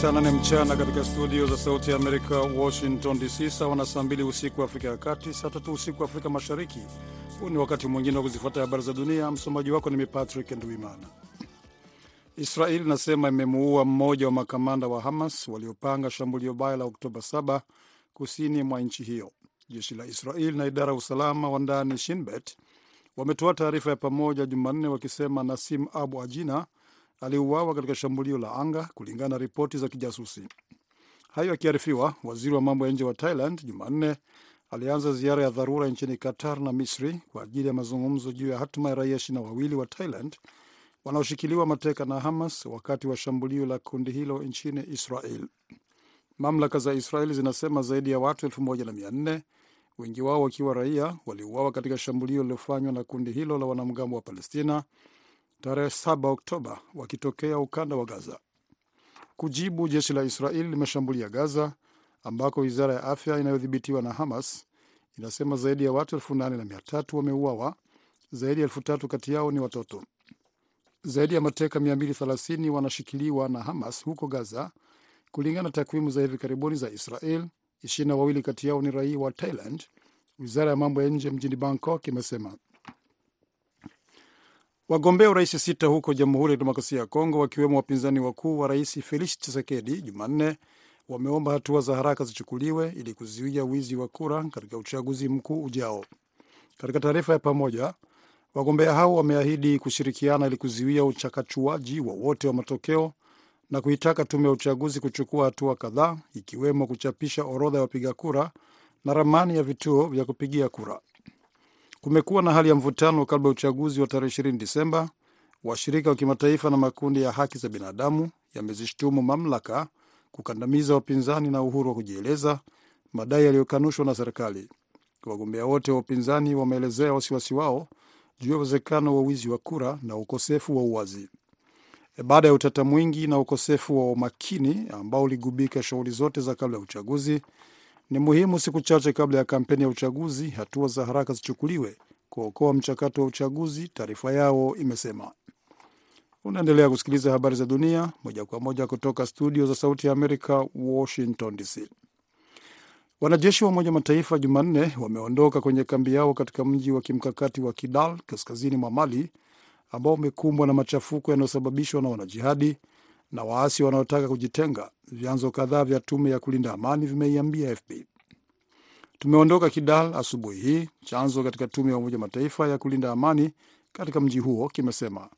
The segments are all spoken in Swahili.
Saa nane mchana katika studio za Sauti ya Amerika, Washington DC, sawa na saa mbili usiku Afrika ya Kati, saa tatu usiku Afrika Mashariki. Huu ni wakati mwingine wa kuzifuata habari za dunia. Msomaji wako ni mimi Patrick Nduimana. Israeli inasema imemuua mmoja wa makamanda wa Hamas waliopanga shambulio baya la Oktoba 7 kusini mwa nchi hiyo. Jeshi la Israeli na idara ya usalama wa ndani Shinbet wametoa taarifa ya pamoja Jumanne wakisema Nasim Abu Ajina aliuawa katika shambulio la anga, kulingana na ripoti za kijasusi. Hayo akiarifiwa, waziri wa mambo ya nje wa Thailand Jumanne alianza ziara ya dharura nchini Qatar na Misri kwa ajili ya mazungumzo juu ya hatima ya raia ishirini na wawili wa Thailand wanaoshikiliwa mateka na Hamas wakati wa shambulio la kundi hilo nchini Israel. Mamlaka za Israel zinasema zaidi ya watu elfu moja na mia nne wengi wao wakiwa raia waliuawa katika shambulio lililofanywa na kundi hilo la wanamgambo wa Palestina tarehe 7 Oktoba wakitokea ukanda wa Gaza. Kujibu, jeshi la Israel limeshambulia Gaza ambako wizara ya afya inayodhibitiwa na Hamas inasema zaidi ya watu elfu nane na mia tatu wameuawa, zaidi ya elfu tatu kati yao ni watoto. Zaidi ya mateka 230 wanashikiliwa na Hamas huko Gaza, kulingana na takwimu za hivi karibuni za Israel. Ishirini na wawili kati yao ni raia wa Thailand, wizara ya mambo ya nje mjini Bangkok imesema. Wagombea urais sita huko Jamhuri ya Demokrasia ya Kongo, wakiwemo wapinzani wakuu wa rais Felix Tshisekedi, Jumanne wameomba hatua za haraka zichukuliwe ili kuzuia wizi wa kura katika uchaguzi mkuu ujao. Katika taarifa ya pamoja, wagombea hao wameahidi kushirikiana ili kuzuia uchakachuaji wowote wa, wa matokeo na kuitaka tume ya uchaguzi kuchukua hatua kadhaa, ikiwemo kuchapisha orodha ya wapiga kura na ramani ya vituo vya kupigia kura. Kumekuwa na hali ya mvutano kabla ya uchaguzi wa tarehe 20 Disemba. Washirika wa kimataifa na makundi ya haki za binadamu yamezishtumu mamlaka kukandamiza wapinzani na uhuru wa kujieleza, madai yaliyokanushwa na serikali. Wagombea wote wa upinzani wameelezea wasiwasi wao juu ya uwezekano wa wizi wa kura na ukosefu wa uwazi. Baada ya utata mwingi na ukosefu wa umakini ambao uligubika shughuli zote za kabla ya uchaguzi, ni muhimu siku chache kabla ya kampeni ya uchaguzi hatua za haraka zichukuliwe kuokoa mchakato wa uchaguzi, taarifa yao imesema. Unaendelea kusikiliza habari za dunia moja kwa moja kutoka studio za Sauti ya Amerika, Washington DC. Wanajeshi wa Umoja wa Mataifa Jumanne wameondoka kwenye kambi yao katika mji wa kimkakati wa Kidal kaskazini mwa Mali ambao umekumbwa na machafuko yanayosababishwa na wanajihadi na waasi wanaotaka kujitenga. Vyanzo kadhaa vya tume ya kulinda amani vimeiambia AFP. Tumeondoka Kidal asubuhi hii, chanzo katika tume ya Umoja Mataifa ya kulinda amani katika mji huo kimesema.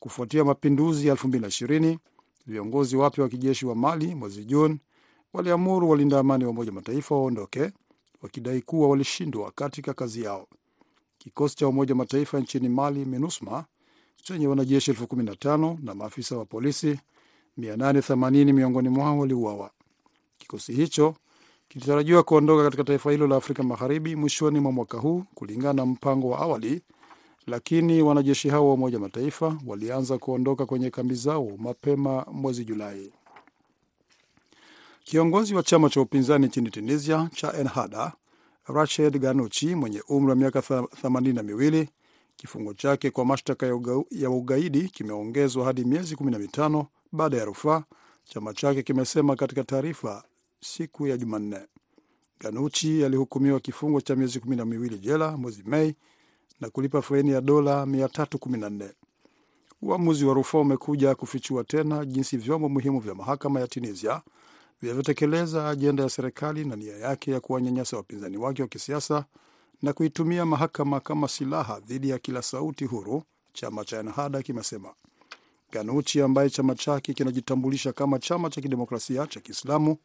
Kufuatia mapinduzi ya 2020 viongozi wapya wa kijeshi wa Mali mwezi Juni waliamuru walinda amani wa Umoja Mataifa waondoke, wakidai kuwa walishindwa katika kazi yao. Kikosi cha Umoja Mataifa nchini Mali, MINUSMA, chenye wanajeshi elfu kumi na tano na maafisa wa polisi 880 miongoni mwao waliuawa. Kikosi hicho kilitarajiwa kuondoka katika taifa hilo la Afrika Magharibi mwishoni mwa mwaka huu kulingana na mpango wa awali, lakini wanajeshi hao wa Umoja Mataifa walianza kuondoka kwenye kambi zao mapema mwezi Julai. Kiongozi wa chama cha upinzani nchini Tunisia cha Ennahda, Rached Ghannouchi mwenye umri wa miaka themanini na miwili kifungo chake kwa mashtaka ya, ugaidi kimeongezwa hadi miezi kumi na mitano baada ya rufaa, chama chake kimesema katika taarifa siku ya Jumanne. Ganuchi alihukumiwa kifungo cha miezi kumi na miwili jela mwezi Mei na kulipa faini ya dola 314. Uamuzi wa rufaa umekuja kufichua tena jinsi vyombo muhimu vya mahakama ya Tunisia vinavyotekeleza ajenda ya serikali na nia yake ya kuwanyanyasa wapinzani wake wa kisiasa na kuitumia mahakama kama silaha dhidi ya kila sauti huru, chama cha Ennahda kimesema. Ganuchi ambaye chama chake kinajitambulisha kama chama cha kidemokrasia cha Kiislamu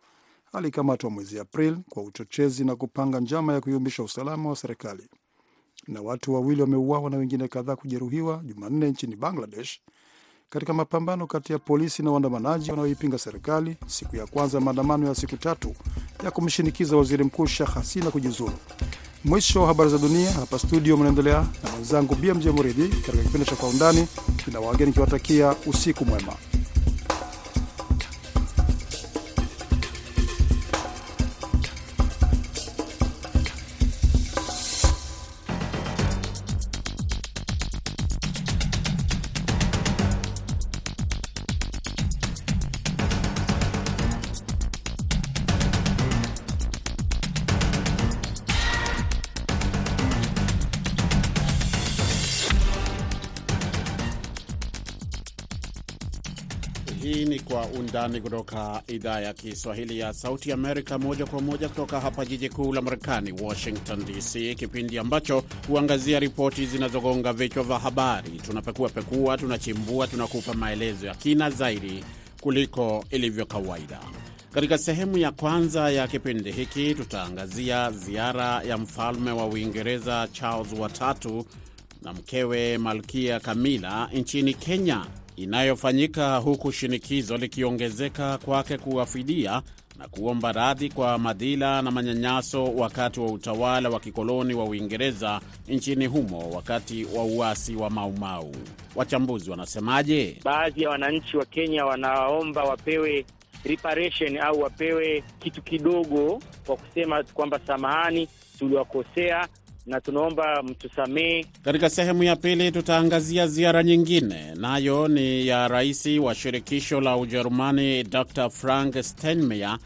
alikamatwa mwezi Aprili kwa uchochezi na kupanga njama ya kuyumbisha usalama wa serikali. Na watu wawili wameuawa na wengine kadhaa kujeruhiwa Jumanne nchini Bangladesh katika mapambano kati ya polisi na waandamanaji wanaoipinga serikali, siku ya kwanza ya maandamano ya siku tatu ya kumshinikiza waziri mkuu Sheikh Hasina kujiuzulu. Mwisho wa habari za dunia. Hapa studio mnaendelea na mwenzangu BMJ Muridhi katika kipindi cha Kwa Undani. Kina wageni nikiwatakia usiku mwema. Undani kutoka idhaa ya Kiswahili ya Sauti Amerika, moja kwa moja kutoka hapa jiji kuu la Marekani, Washington DC, kipindi ambacho huangazia ripoti zinazogonga vichwa vya habari. Tunapekua pekua, tunachimbua, tunakupa maelezo ya kina zaidi kuliko ilivyo kawaida. Katika sehemu ya kwanza ya kipindi hiki tutaangazia ziara ya mfalme wa Uingereza Charles watatu na mkewe Malkia Kamila nchini Kenya inayofanyika huku shinikizo likiongezeka kwake kuwafidia na kuomba radhi kwa madhila na manyanyaso wakati wa utawala wa kikoloni wa Uingereza nchini humo wakati wa uasi wa Maumau. Wachambuzi wanasemaje? Baadhi ya wananchi wa Kenya wanaomba wapewe reparation au wapewe kitu kidogo kwa kusema kwamba samahani, tuliwakosea na tunaomba mtusamehe. Katika sehemu ya pili tutaangazia ziara nyingine, nayo ni ya rais wa shirikisho la Ujerumani Dr Frank Steinmeier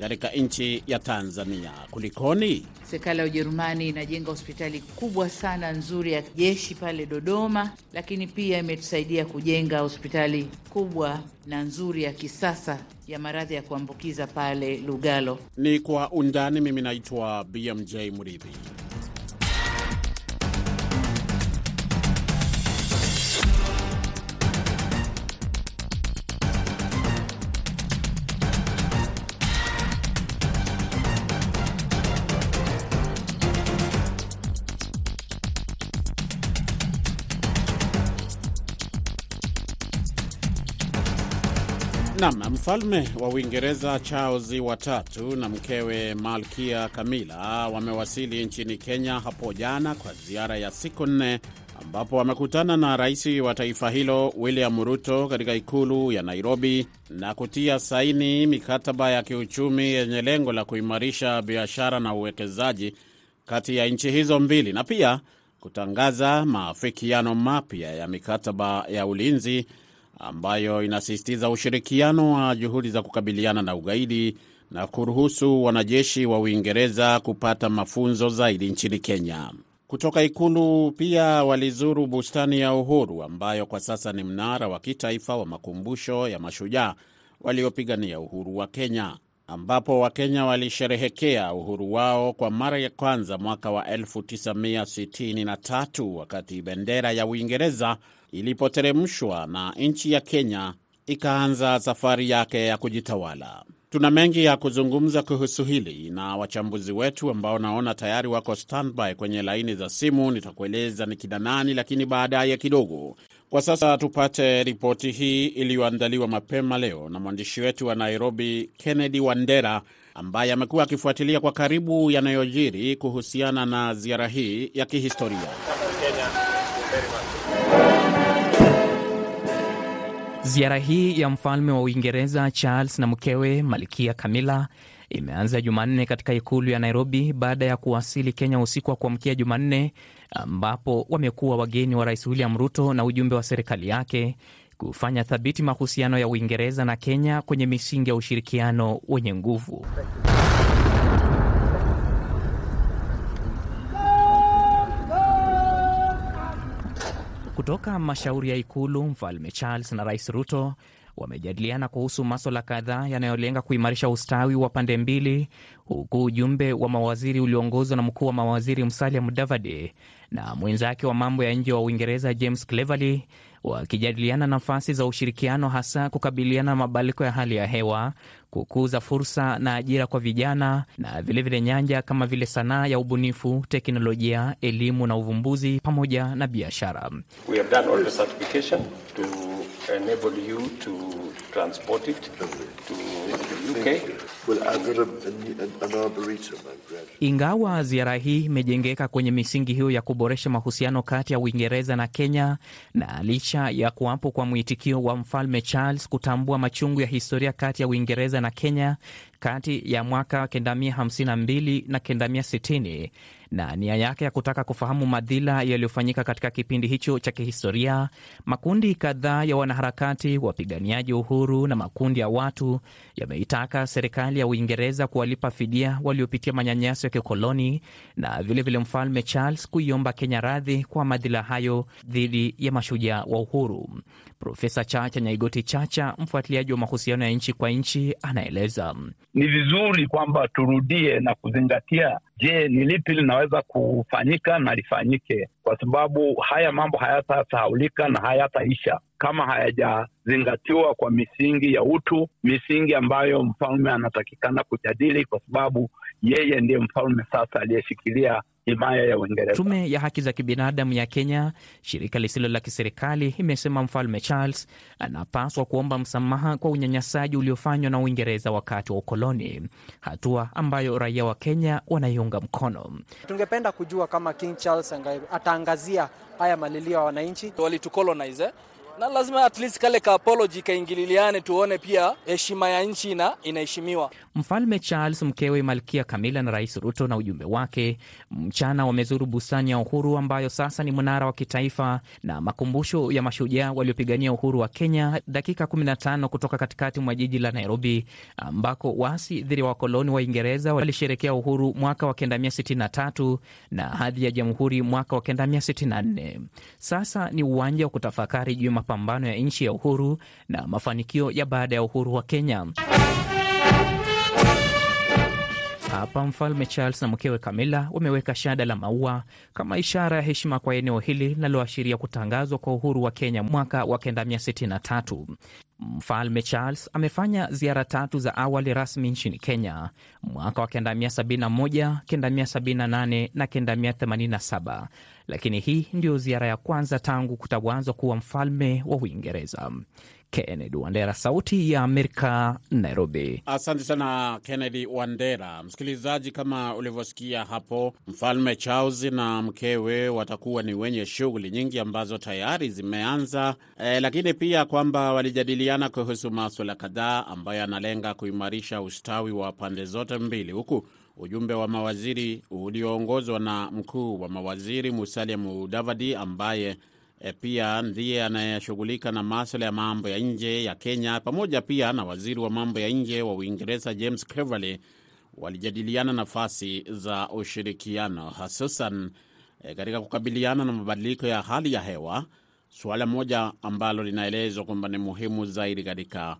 katika nchi ya Tanzania. Kulikoni? Serikali ya Ujerumani inajenga hospitali kubwa sana nzuri ya jeshi pale Dodoma, lakini pia imetusaidia kujenga hospitali kubwa na nzuri ya kisasa ya maradhi ya kuambukiza pale Lugalo. Ni kwa undani. Mimi naitwa BMJ Muridhi. Mfalme wa Uingereza Charles watatu na mkewe Malkia Kamila wamewasili nchini Kenya hapo jana kwa ziara ya siku nne, ambapo wamekutana na rais wa taifa hilo William Ruto katika ikulu ya Nairobi na kutia saini mikataba ya kiuchumi yenye lengo la kuimarisha biashara na uwekezaji kati ya nchi hizo mbili na pia kutangaza maafikiano mapya ya mikataba ya ulinzi ambayo inasisitiza ushirikiano wa juhudi za kukabiliana na ugaidi na kuruhusu wanajeshi wa Uingereza kupata mafunzo zaidi nchini Kenya. Kutoka ikulu pia walizuru bustani ya Uhuru ambayo kwa sasa ni mnara wa kitaifa wa makumbusho ya mashujaa waliopigania uhuru wa Kenya, ambapo Wakenya walisherehekea uhuru wao kwa mara ya kwanza mwaka wa 1963 wakati bendera ya Uingereza ilipoteremshwa na nchi ya Kenya ikaanza safari yake ya kujitawala. Tuna mengi ya kuzungumza kuhusu hili na wachambuzi wetu ambao naona tayari wako standby kwenye laini za simu. Nitakueleza ni kina nani, lakini baadaye kidogo. Kwa sasa tupate ripoti hii iliyoandaliwa mapema leo na mwandishi wetu wa Nairobi, Kennedy Wandera, ambaye amekuwa akifuatilia kwa karibu yanayojiri kuhusiana na ziara hii ya kihistoria. Ziara hii ya mfalme wa Uingereza Charles na mkewe Malkia Camilla imeanza Jumanne katika ikulu ya Nairobi baada ya kuwasili Kenya usiku wa kuamkia Jumanne, ambapo wamekuwa wageni wa Rais William Ruto na ujumbe wa serikali yake kufanya thabiti mahusiano ya Uingereza na Kenya kwenye misingi ya ushirikiano wenye nguvu. Kutoka mashauri ya ikulu, mfalme Charles na rais Ruto wamejadiliana kuhusu maswala kadhaa yanayolenga kuimarisha ustawi wa pande mbili, huku ujumbe wa mawaziri ulioongozwa na mkuu wa mawaziri Musalia Mudavadi na mwenzake wa mambo ya nje wa Uingereza James Cleverly wakijadiliana nafasi za ushirikiano, hasa kukabiliana na mabadiliko ya hali ya hewa, kukuza fursa na ajira kwa vijana, na vilevile vile nyanja kama vile sanaa ya ubunifu, teknolojia, elimu na uvumbuzi, pamoja na biashara. Ingawa ziara hii imejengeka kwenye misingi hiyo ya kuboresha mahusiano kati ya Uingereza na Kenya, na licha ya kuwapo kwa mwitikio wa mfalme Charles kutambua machungu ya historia kati ya Uingereza na Kenya, kati ya mwaka 1952 na 1960 na nia yake ya kutaka kufahamu madhila yaliyofanyika katika kipindi hicho cha kihistoria, makundi kadhaa ya wanaharakati, wapiganiaji uhuru na makundi ya watu yameitaka serikali ya Uingereza kuwalipa fidia waliopitia manyanyaso ya kikoloni na vilevile vile Mfalme Charles kuiomba Kenya radhi kwa madhila hayo dhidi ya mashujaa wa uhuru. Profesa Chacha Nyaigoti Chacha, mfuatiliaji wa mahusiano ya nchi kwa nchi, anaeleza ni vizuri kwamba turudie na kuzingatia, je, ni lipi linaweza kufanyika na lifanyike, kwa sababu haya mambo hayatasahaulika na hayataisha. Kama hayajazingatiwa kwa misingi ya utu, misingi ambayo mfalme anatakikana kujadili, kwa sababu yeye ndiye mfalme sasa aliyeshikilia himaya ya Uingereza. Tume ya haki za kibinadamu ya Kenya, shirika lisilo la kiserikali, imesema mfalme Charles anapaswa kuomba msamaha kwa unyanyasaji uliofanywa na Uingereza wakati wa ukoloni, hatua ambayo raia wa Kenya wanaiunga mkono. Tungependa kujua kama King Charles ataangazia haya malilio ya wananchi. Walitukolonize na lazima at least kale ka apology kaingililiane, tuone pia heshima ya nchi na inaheshimiwa. Mfalme Charles, mkewe Malkia Kamila na Rais Ruto na ujumbe wake mchana wamezuru bustani ya Uhuru ambayo sasa ni mnara wa kitaifa na makumbusho ya mashujaa waliopigania uhuru wa Kenya, dakika 15 kutoka katikati mwa jiji la Nairobi, ambako waasi dhidi ya wakoloni wa Uingereza walisherekea uhuru mwaka wa 1963 na hadhi ya jamhuri mwaka wa 1964. Sasa ni uwanja wa kutafakari juu mapambano ya nchi ya uhuru na mafanikio ya baada ya uhuru wa Kenya. Hapa Mfalme Charles na mkewe Camilla wameweka shada la maua kama ishara ya heshima kwa eneo hili linaloashiria kutangazwa kwa uhuru wa Kenya mwaka wa 1963. Mfalme Charles amefanya ziara tatu za awali rasmi nchini Kenya mwaka wa 1971, 1978 na 1987, lakini hii ndiyo ziara ya kwanza tangu kutawazwa kuwa mfalme wa Uingereza. Kennedy Wandera, Sauti ya Amerika, Nairobi. Asante sana Kennedy Wandera. Msikilizaji, kama ulivyosikia hapo, mfalme Charles na mkewe watakuwa ni wenye shughuli nyingi ambazo tayari zimeanza e, lakini pia kwamba walijadiliana kuhusu maswala kadhaa ambayo yanalenga kuimarisha ustawi wa pande zote mbili, huku ujumbe wa mawaziri ulioongozwa na mkuu wa mawaziri Musalia Mudavadi ambaye E, pia ndiye anayeshughulika na maswala ya mambo ya nje ya Kenya pamoja pia na waziri wa mambo ya nje wa Uingereza James Cleverly walijadiliana nafasi za ushirikiano hususan e, katika kukabiliana na mabadiliko ya hali ya hewa, suala moja ambalo linaelezwa kwamba ni muhimu zaidi katika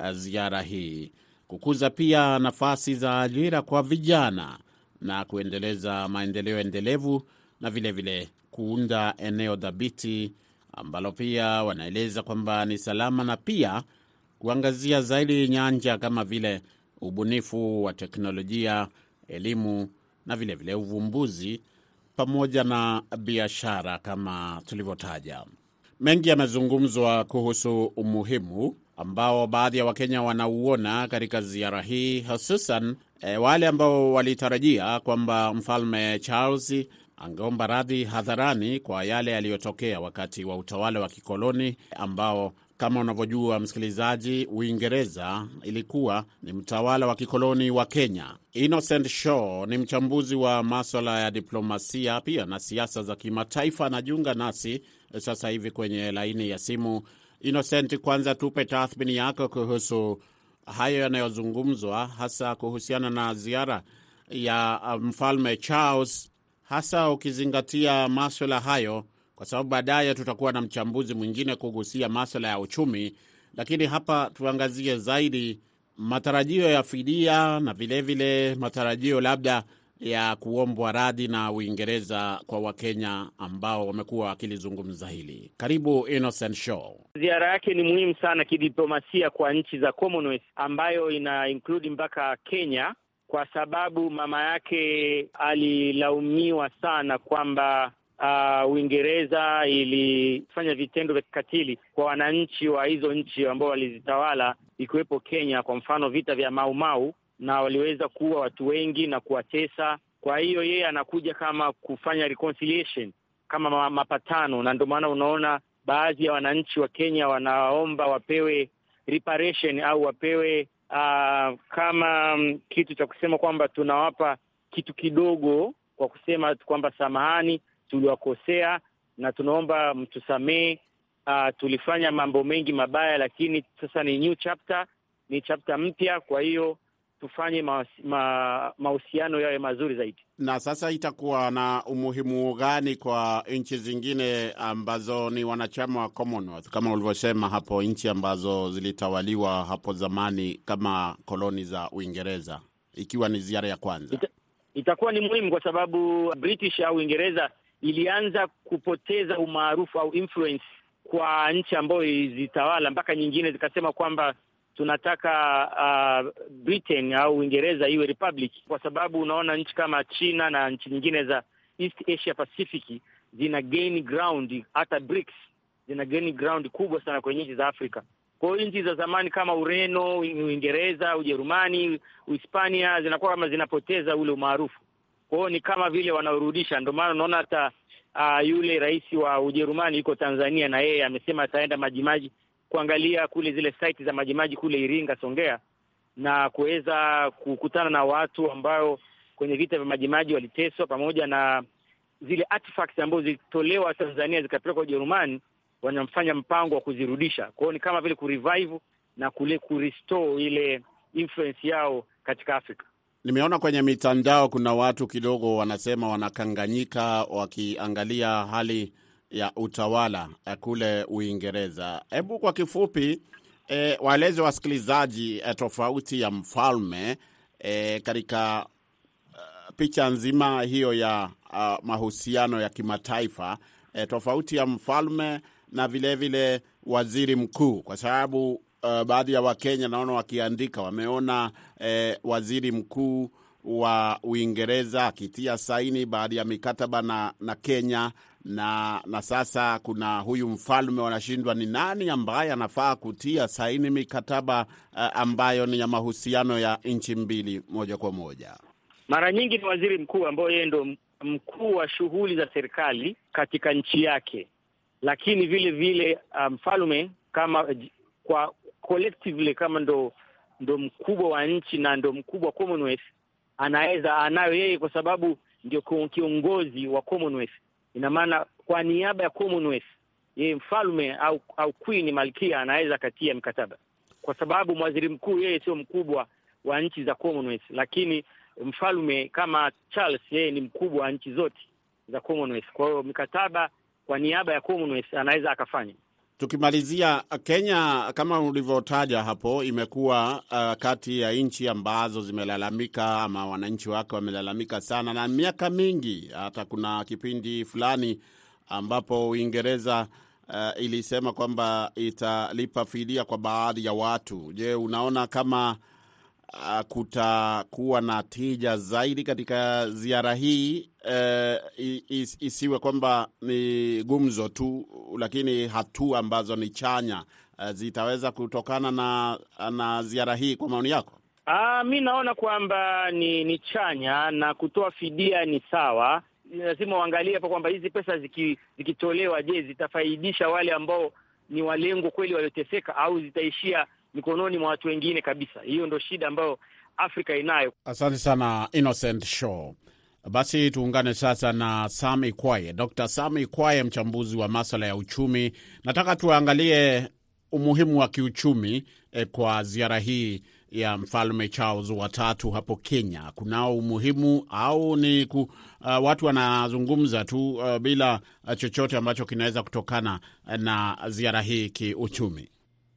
uh, ziara hii, kukuza pia nafasi za ajira kwa vijana na kuendeleza maendeleo endelevu na vilevile vile kuunda eneo dhabiti ambalo pia wanaeleza kwamba ni salama na pia kuangazia zaidi nyanja kama vile ubunifu wa teknolojia, elimu na vilevile vile uvumbuzi pamoja na biashara kama tulivyotaja. Mengi yamezungumzwa kuhusu umuhimu ambao baadhi ya Wakenya wanauona katika ziara hii, hususan e, wale ambao walitarajia kwamba mfalme Charles angeomba radhi hadharani kwa yale yaliyotokea wakati wa utawala wa kikoloni ambao kama unavyojua msikilizaji, Uingereza ilikuwa ni mtawala wa kikoloni wa Kenya. Innocent Shaw ni mchambuzi wa maswala ya diplomasia pia na siasa za kimataifa, anajiunga nasi sasa hivi kwenye laini ya simu. Innocent, kwanza tupe tathmini yako kuhusu hayo yanayozungumzwa, hasa kuhusiana na ziara ya mfalme Charles hasa ukizingatia maswala hayo, kwa sababu baadaye tutakuwa na mchambuzi mwingine kugusia maswala ya uchumi, lakini hapa tuangazie zaidi matarajio ya fidia na vilevile vile matarajio labda ya kuombwa radhi na Uingereza kwa Wakenya ambao wamekuwa wakilizungumza hili. Karibu Innocent Show. Ziara yake ni muhimu sana kidiplomasia kwa nchi za Commonwealth ambayo ina include mpaka Kenya kwa sababu mama yake alilaumiwa sana kwamba uh, Uingereza ilifanya vitendo vya kikatili kwa wananchi wa hizo nchi ambao walizitawala ikiwepo Kenya, kwa mfano vita vya Maumau Mau, na waliweza kuua watu wengi na kuwatesa. Kwa hiyo yeye anakuja kama kufanya reconciliation, kama mapatano, na ndio maana unaona baadhi ya wananchi wa Kenya wanaomba wapewe reparation au wapewe uh, kama um, kitu cha kusema kwamba tunawapa kitu kidogo kwa kusema kwamba samahani, tuliwakosea na tunaomba mtusamee. Uh, tulifanya mambo mengi mabaya, lakini sasa ni new chapter, ni chapter mpya. Kwa hiyo tufanye mahusiano ma, yawe mazuri zaidi. Na sasa itakuwa na umuhimu gani kwa nchi zingine ambazo ni wanachama wa Commonwealth, kama ulivyosema hapo, nchi ambazo zilitawaliwa hapo zamani kama koloni za Uingereza, ikiwa ni ziara ya kwanza? Ita, itakuwa ni muhimu kwa sababu British au Uingereza ilianza kupoteza umaarufu au influence kwa nchi ambayo izitawala mpaka nyingine zikasema kwamba tunataka uh, Britain au Uingereza iwe republic, kwa sababu unaona nchi kama China na nchi nyingine za East Asia Pacific zina gain ground, hata BRICS zina gain ground kubwa sana kwenye nchi za Afrika. Kwa hiyo nchi za zamani kama Ureno, Uingereza, Ujerumani, Uhispania zinakuwa kama zinapoteza ule umaarufu. Kwa hiyo ni kama vile wanaorudisha. Ndio maana unaona hata uh, yule rais wa Ujerumani yuko Tanzania na yeye amesema ataenda Majimaji kuangalia kule zile site za Majimaji kule Iringa, Songea, na kuweza kukutana na watu ambao kwenye vita vya Majimaji waliteswa, pamoja na zile artifacts ambazo zilitolewa Tanzania zikapelekwa Ujerumani, wanamfanya mpango wa kuzirudisha. Kwa hiyo ni kama vile kurevive na kule kurestore ile influence yao katika Afrika. Nimeona kwenye mitandao kuna watu kidogo wanasema wanakanganyika wakiangalia hali ya utawala kule Uingereza. Hebu kwa kifupi e, waeleze wasikilizaji e, tofauti ya mfalme e, katika picha nzima hiyo ya uh, mahusiano ya kimataifa e, tofauti ya mfalme na vilevile vile waziri mkuu, kwa sababu uh, baadhi ya Wakenya naona wakiandika wameona e, waziri mkuu wa Uingereza akitia saini baadhi ya mikataba na, na Kenya na na sasa kuna huyu mfalme, wanashindwa ni nani ambaye anafaa kutia saini mikataba uh, ambayo ni ya mahusiano ya nchi mbili moja kwa moja. Mara nyingi ni waziri mkuu ambayo yeye ndo mkuu wa shughuli za serikali katika nchi yake, lakini vile vile mfalme um, kama kwa collectively kama ndo ndo mkubwa wa nchi na ndo mkubwa wa Commonwealth anaweza anayo yeye, kwa sababu ndio kiongozi wa Commonwealth. Ina maana kwa niaba ya Commonwealth yeye mfalme au au queen malkia anaweza akatia mkataba, kwa sababu mwaziri mkuu yeye sio mkubwa wa nchi za Commonwealth, lakini mfalme kama Charles yeye ni mkubwa wa nchi zote za Commonwealth. Kwa hiyo mikataba kwa niaba ya Commonwealth anaweza akafanya. Tukimalizia, Kenya kama ulivyotaja hapo, imekuwa uh, kati ya nchi ambazo zimelalamika ama wananchi wake wamelalamika sana na miaka mingi. Hata kuna kipindi fulani ambapo Uingereza uh, ilisema kwamba italipa fidia kwa baadhi ya watu. Je, unaona kama uh, kutakuwa na tija zaidi katika ziara hii uh, is, isiwe kwamba ni gumzo tu, lakini hatua ambazo ni chanya uh, zitaweza kutokana na, na ziara hii kwa maoni yako? Ah, mi naona kwamba ni ni chanya na kutoa fidia ni sawa. Lazima uangalie hapo kwamba hizi pesa ziki, zikitolewa, je, zitafaidisha wale ambao ni walengo kweli walioteseka au zitaishia mikononi mwa watu wengine kabisa. Hiyo ndo shida ambayo Afrika inayo. Asante sana Innocent Show. Basi tuungane sasa na Sami Kwaye, Dr. Sami Kwaye, mchambuzi wa maswala ya uchumi. Nataka tuangalie umuhimu wa kiuchumi eh, kwa ziara hii ya mfalme Charles watatu hapo Kenya. Kunao umuhimu au ni ku, uh, watu wanazungumza tu uh, bila uh, chochote ambacho kinaweza kutokana na ziara hii kiuchumi?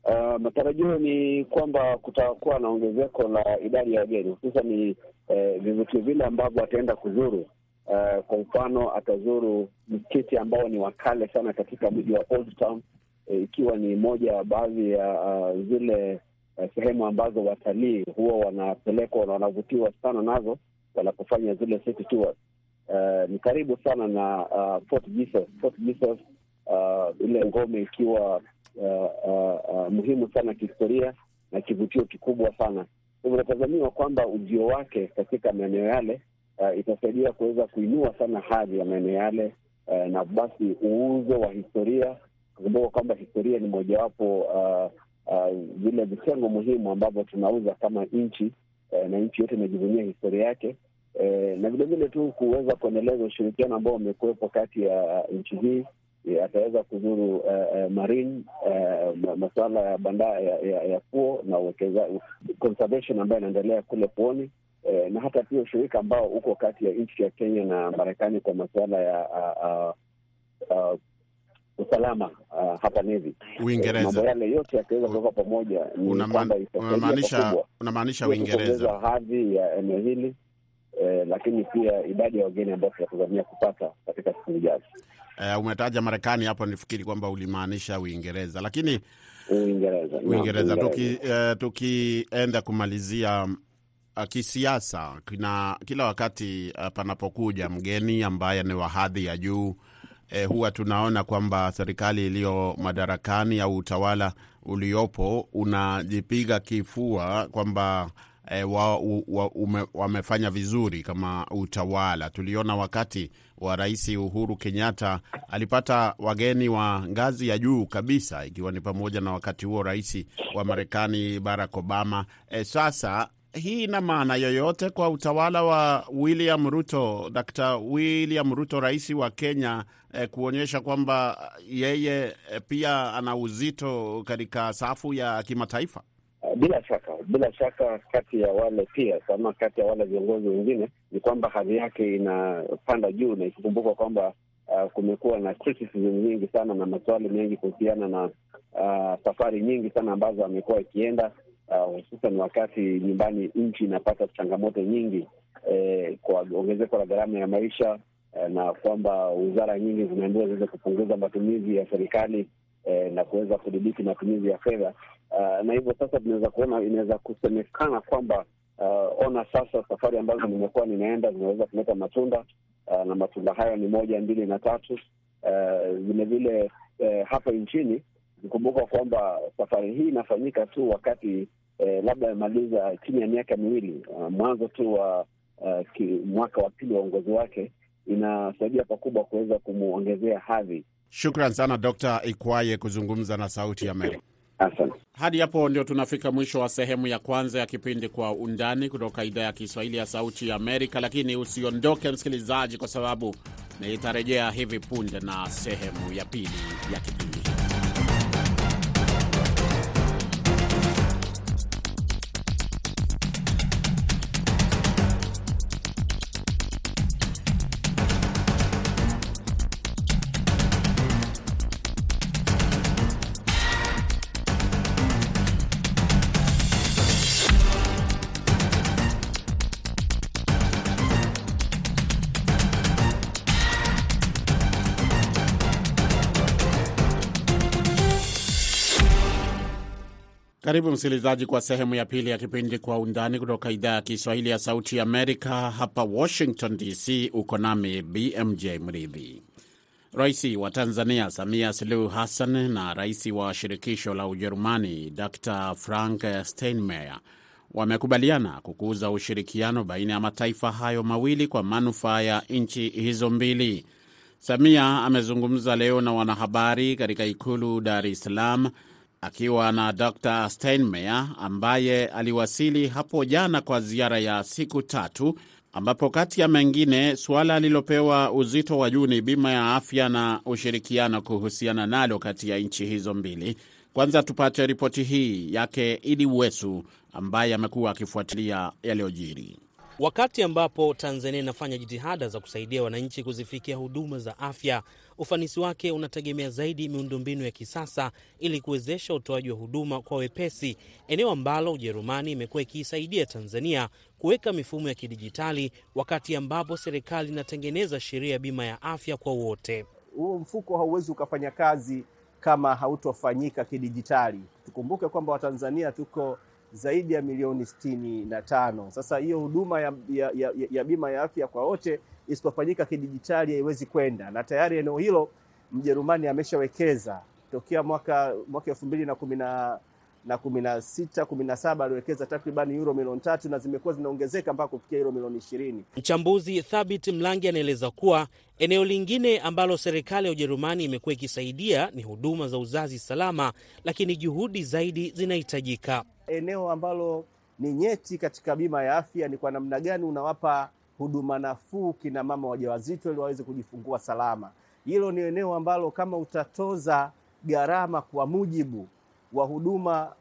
Uh, matarajio ni kwamba kutakuwa na ongezeko la idadi ya wageni hususan ni eh, vivutio vile ambavyo ataenda kuzuru. Uh, kwa mfano atazuru msikiti ambao ni wa kale sana katika mji wa Old Town, eh, ikiwa ni moja ya baadhi ya uh, zile uh, sehemu ambazo watalii huwa wanapelekwa na wanavutiwa sana nazo wanapofanya zile city tours. Uh, ni karibu sana na uh, Fort Jesus. Fort Jesus uh, ile ngome ikiwa Uh, uh, uh, muhimu sana kihistoria na kivutio kikubwa sana. Unatazamiwa kwamba ujio wake katika maeneo yale uh, itasaidia kuweza kuinua sana hadhi ya maeneo yale uh, na basi uuzo wa historia, kukumbuka kwamba historia ni mojawapo uh, vile uh, vitengo muhimu ambavyo tunauza kama nchi uh, na nchi yote inajivunia historia yake uh, na vilevile tu kuweza kuendeleza ushirikiano ambao umekuwepo kati ya nchi hii ataweza kuzuru uh, uh, marine uh, masuala ya banda ya, ya, ya fuo na uwekeza conservation ambayo inaendelea kule pwani uh, na hata pia ushirika ambao uko kati ya nchi ya Kenya na Marekani kwa masuala ya uh, uh, uh, usalama uh, hapa Nevi. Uingereza. Mambo yale yote yakiweza kuweka pamoja ni unamaanisha Uingereza hadhi ya eneo hili eh, lakini pia idadi ya wageni ambao tunatazamia kupata katika siku zijazo. Uh, umetaja Marekani hapo, nifikiri kwamba ulimaanisha Uingereza, lakini Uingereza, Uingereza. Tuki, uh, tukienda kumalizia uh, kisiasa, kina kila wakati uh, panapokuja mgeni ambaye ni wa hadhi ya juu eh, huwa tunaona kwamba serikali iliyo madarakani au utawala uliopo unajipiga kifua kwamba eh, wa, wa, ume, wamefanya vizuri kama utawala. Tuliona wakati wa Rais Uhuru Kenyatta alipata wageni wa ngazi ya juu kabisa, ikiwa ni pamoja na wakati huo rais wa Marekani Barack Obama. E, sasa hii ina maana yoyote kwa utawala wa William Ruto, Dr. William Ruto, rais wa Kenya, eh, kuonyesha kwamba yeye eh, pia ana uzito katika safu ya kimataifa? Bila shaka, bila shaka, kati ya wale pia ama kati ya wale viongozi wengine ni kwamba hadhi yake inapanda juu, na ikikumbuka kwamba uh, kumekuwa na criticism nyingi sana na maswali mengi kuhusiana na uh, safari nyingi sana ambazo amekuwa ikienda hususan uh, wakati nyumbani nchi inapata changamoto nyingi eh, kwa ongezeko la gharama ya maisha eh, na kwamba wizara nyingi zimeambiwa ziweze kupunguza matumizi ya serikali eh, na kuweza kudhibiti matumizi ya fedha uh, na hivyo sasa tunaweza kuona, inaweza kusemekana kwamba uh, ona sasa safari ambazo nimekuwa ninaenda zinaweza kuleta matunda uh, na matunda hayo ni moja, mbili na tatu. Vilevile uh, uh, hapa nchini Kumbuka kwamba safari hii inafanyika tu wakati eh, labda amemaliza chini ya miaka miwili uh, mwanzo tu wa uh, ki, mwaka wa pili wa uongozi wake, inasaidia pakubwa kuweza kumwongezea hadhi. Shukran sana Dr. Ikwaye kuzungumza na Sauti ya Amerika. Asante. Hadi hapo ndio tunafika mwisho wa sehemu ya kwanza ya kipindi Kwa Undani kutoka idhaa ya Kiswahili ya Sauti ya Amerika, lakini usiondoke msikilizaji, kwa sababu nitarejea hivi punde na sehemu ya pili ya kipindi. Karibu msikilizaji, kwa sehemu ya pili ya kipindi Kwa Undani kutoka idhaa ya Kiswahili ya Sauti Amerika hapa Washington DC. Uko nami BMJ Mridhi. Rais wa Tanzania Samia Suluhu Hassan na rais wa shirikisho la Ujerumani Dr Frank Steinmeier wamekubaliana kukuza ushirikiano baina ya mataifa hayo mawili kwa manufaa ya nchi hizo mbili. Samia amezungumza leo na wanahabari katika ikulu Dar es Salaam akiwa na Dr Steinmeier ambaye aliwasili hapo jana kwa ziara ya siku tatu, ambapo kati ya mengine suala lililopewa uzito wa juu ni bima ya afya na ushirikiano kuhusiana nalo kati ya nchi hizo mbili. Kwanza tupate ripoti hii yake Idi Wesu ambaye amekuwa akifuatilia yaliyojiri. Wakati ambapo Tanzania inafanya jitihada za kusaidia wananchi kuzifikia huduma za afya, ufanisi wake unategemea zaidi miundombinu ya kisasa ili kuwezesha utoaji wa huduma kwa wepesi, eneo ambalo Ujerumani imekuwa ikiisaidia Tanzania kuweka mifumo ya kidijitali, wakati ambapo serikali inatengeneza sheria ya bima ya afya kwa wote. Huo mfuko hauwezi ukafanya kazi kama hautofanyika kidijitali. Tukumbuke kwamba Watanzania tuko zaidi ya milioni sitini na tano. Sasa hiyo huduma ya, ya, ya, ya bima ya afya kwa wote isipofanyika kidijitali haiwezi kwenda, na tayari eneo hilo Mjerumani ameshawekeza tokea mwaka mwaka elfu mbili na kumi na kumi na sita kumi na saba aliwekeza takriban euro milioni tatu na zimekuwa zinaongezeka mpaka kufikia euro milioni ishirini. Mchambuzi Thabit Mlangi anaeleza kuwa eneo lingine ambalo serikali ya Ujerumani imekuwa ikisaidia ni huduma za uzazi salama, lakini juhudi zaidi zinahitajika. Eneo ambalo ni nyeti katika bima ya afya ni kwa namna gani unawapa huduma nafuu kina mama wajawazito ili waweze kujifungua salama. Hilo ni eneo ambalo kama utatoza gharama kwa mujibu wa huduma,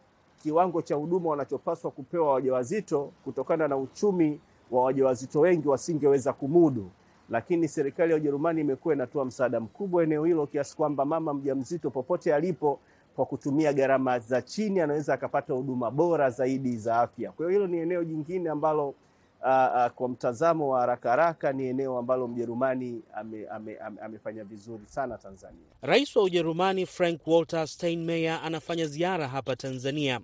kiwango cha huduma wanachopaswa kupewa wajawazito, kutokana na uchumi wa wajawazito wengi wasingeweza kumudu, lakini serikali ya Ujerumani imekuwa inatoa msaada mkubwa eneo hilo, kiasi kwamba mama mjamzito popote alipo, kwa kutumia gharama za chini, anaweza akapata huduma bora zaidi za afya. Kwa hiyo hilo ni eneo jingine ambalo Uh, uh, kwa mtazamo wa haraka haraka ni eneo ambalo Mjerumani ame, ame, ame, amefanya vizuri sana Tanzania. Rais wa Ujerumani Frank Walter Steinmeier anafanya ziara hapa Tanzania.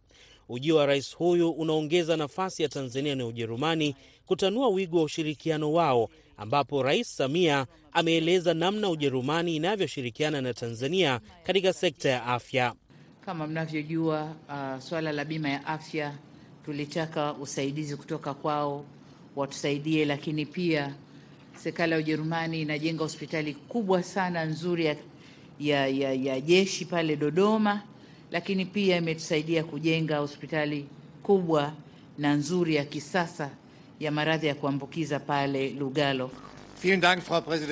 Ujio wa rais huyu unaongeza nafasi ya Tanzania na Ujerumani kutanua wigo wa ushirikiano wao, ambapo Rais Samia ameeleza namna Ujerumani inavyoshirikiana na Tanzania katika sekta ya afya. Kama mnavyojua, uh, swala la bima ya afya tulitaka usaidizi kutoka kwao watusaidie, lakini pia serikali ya Ujerumani inajenga hospitali kubwa sana nzuri ya, ya, ya, ya jeshi pale Dodoma, lakini pia imetusaidia kujenga hospitali kubwa na nzuri ya kisasa ya maradhi ya kuambukiza pale Lugalo.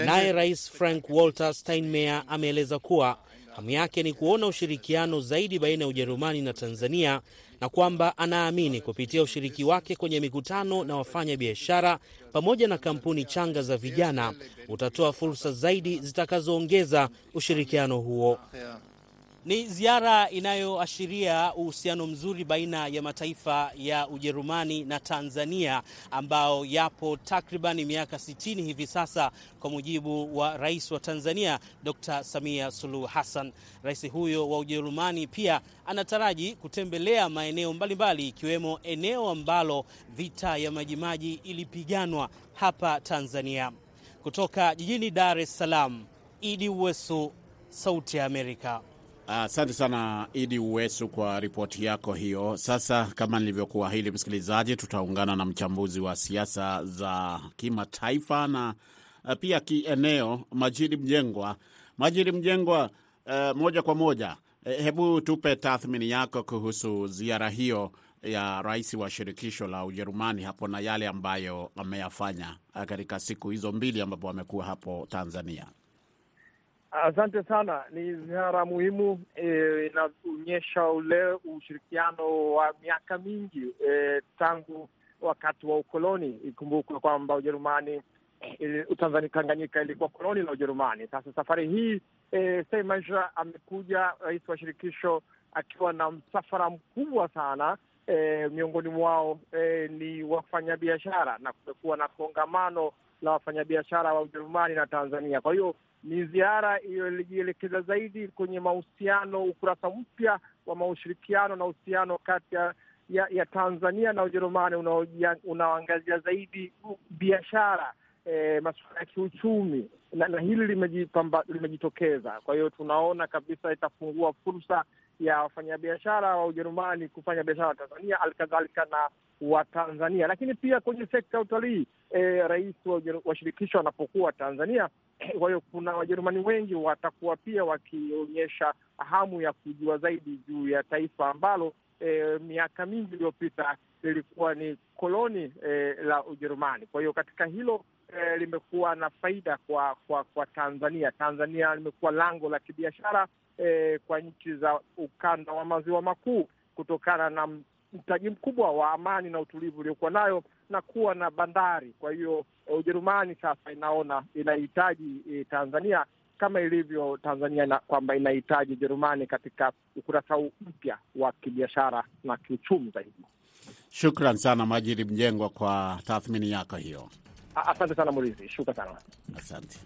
Naye Rais Frank Walter Steinmeier ameeleza kuwa hamu yake ni kuona ushirikiano zaidi baina ya Ujerumani na Tanzania na kwamba anaamini kupitia ushiriki wake kwenye mikutano na wafanya biashara pamoja na kampuni changa za vijana utatoa fursa zaidi zitakazoongeza ushirikiano huo. Ni ziara inayoashiria uhusiano mzuri baina ya mataifa ya Ujerumani na Tanzania ambao yapo takriban miaka 60 hivi sasa, kwa mujibu wa rais wa Tanzania Dr. Samia Suluhu Hassan. Rais huyo wa Ujerumani pia anataraji kutembelea maeneo mbalimbali ikiwemo eneo ambalo vita ya Majimaji ilipiganwa hapa Tanzania. Kutoka jijini Dar es Salaam, Idi Uwesu, Sauti ya Amerika. Asante uh, sana Idi Uwesu kwa ripoti yako hiyo. Sasa kama nilivyokuahidi, msikilizaji, tutaungana na mchambuzi wa siasa za kimataifa na uh, pia kieneo, Majidi Mjengwa. Majidi Mjengwa, uh, moja kwa moja, uh, hebu tupe tathmini yako kuhusu ziara hiyo ya rais wa shirikisho la Ujerumani hapo na yale ambayo ameyafanya katika siku hizo mbili ambapo amekuwa hapo Tanzania. Asante sana. Ni ziara muhimu e, inaonyesha ule ushirikiano wa miaka mingi e, tangu wakati wa ukoloni. Ikumbukwe kwamba Ujerumani e, Tanzania, Tanganyika ilikuwa koloni la Ujerumani. Sasa safari hii e, Steinmeier amekuja, rais wa shirikisho, akiwa na msafara mkubwa sana e, miongoni mwao e, ni wafanyabiashara, na kumekuwa na kongamano la wafanyabiashara wa Ujerumani na Tanzania. Kwa hiyo ni ziara iliyojielekeza zaidi kwenye mahusiano, ukurasa mpya wa maushirikiano na uhusiano kati ya, ya Tanzania na Ujerumani unaoangazia zaidi biashara, e, masuala ya kiuchumi na, na hili limejitokeza. Kwa hiyo tunaona kabisa itafungua fursa ya wafanyabiashara wa Ujerumani kufanya biashara Tanzania, alikadhalika na wa Tanzania, lakini pia kwenye sekta ya utalii e, rais wa, wa shirikisho anapokuwa Tanzania. Kwa hiyo kuna Wajerumani wengi watakuwa pia wakionyesha hamu ya kujua zaidi juu ya taifa ambalo e, miaka mingi iliyopita lilikuwa ni koloni e, la Ujerumani. Kwa hiyo katika hilo e, limekuwa na faida kwa kwa kwa Tanzania. Tanzania limekuwa lango la kibiashara e, kwa nchi za ukanda wa maziwa makuu kutokana na mtaji mkubwa wa amani na utulivu uliokuwa nayo na kuwa na bandari. Kwa hiyo Ujerumani sasa inaona inahitaji e, Tanzania kama ilivyo Tanzania na kwamba inahitaji Ujerumani katika ukurasa mpya wa kibiashara na kiuchumi zaidi. Shukran sana Majiri Mjengwa kwa tathmini yako hiyo. Asante sana Murithi, shukran sana, asante.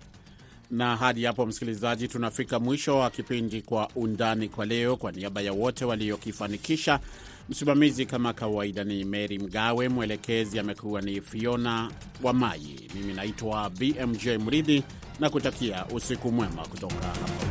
Na hadi hapo, msikilizaji, tunafika mwisho wa kipindi Kwa Undani kwa leo. Kwa niaba ya wote waliokifanikisha, msimamizi kama kawaida ni Mary Mgawe, mwelekezi amekuwa ni Fiona Wamai, mimi naitwa BMJ Mridhi na kutakia usiku mwema kutoka hapa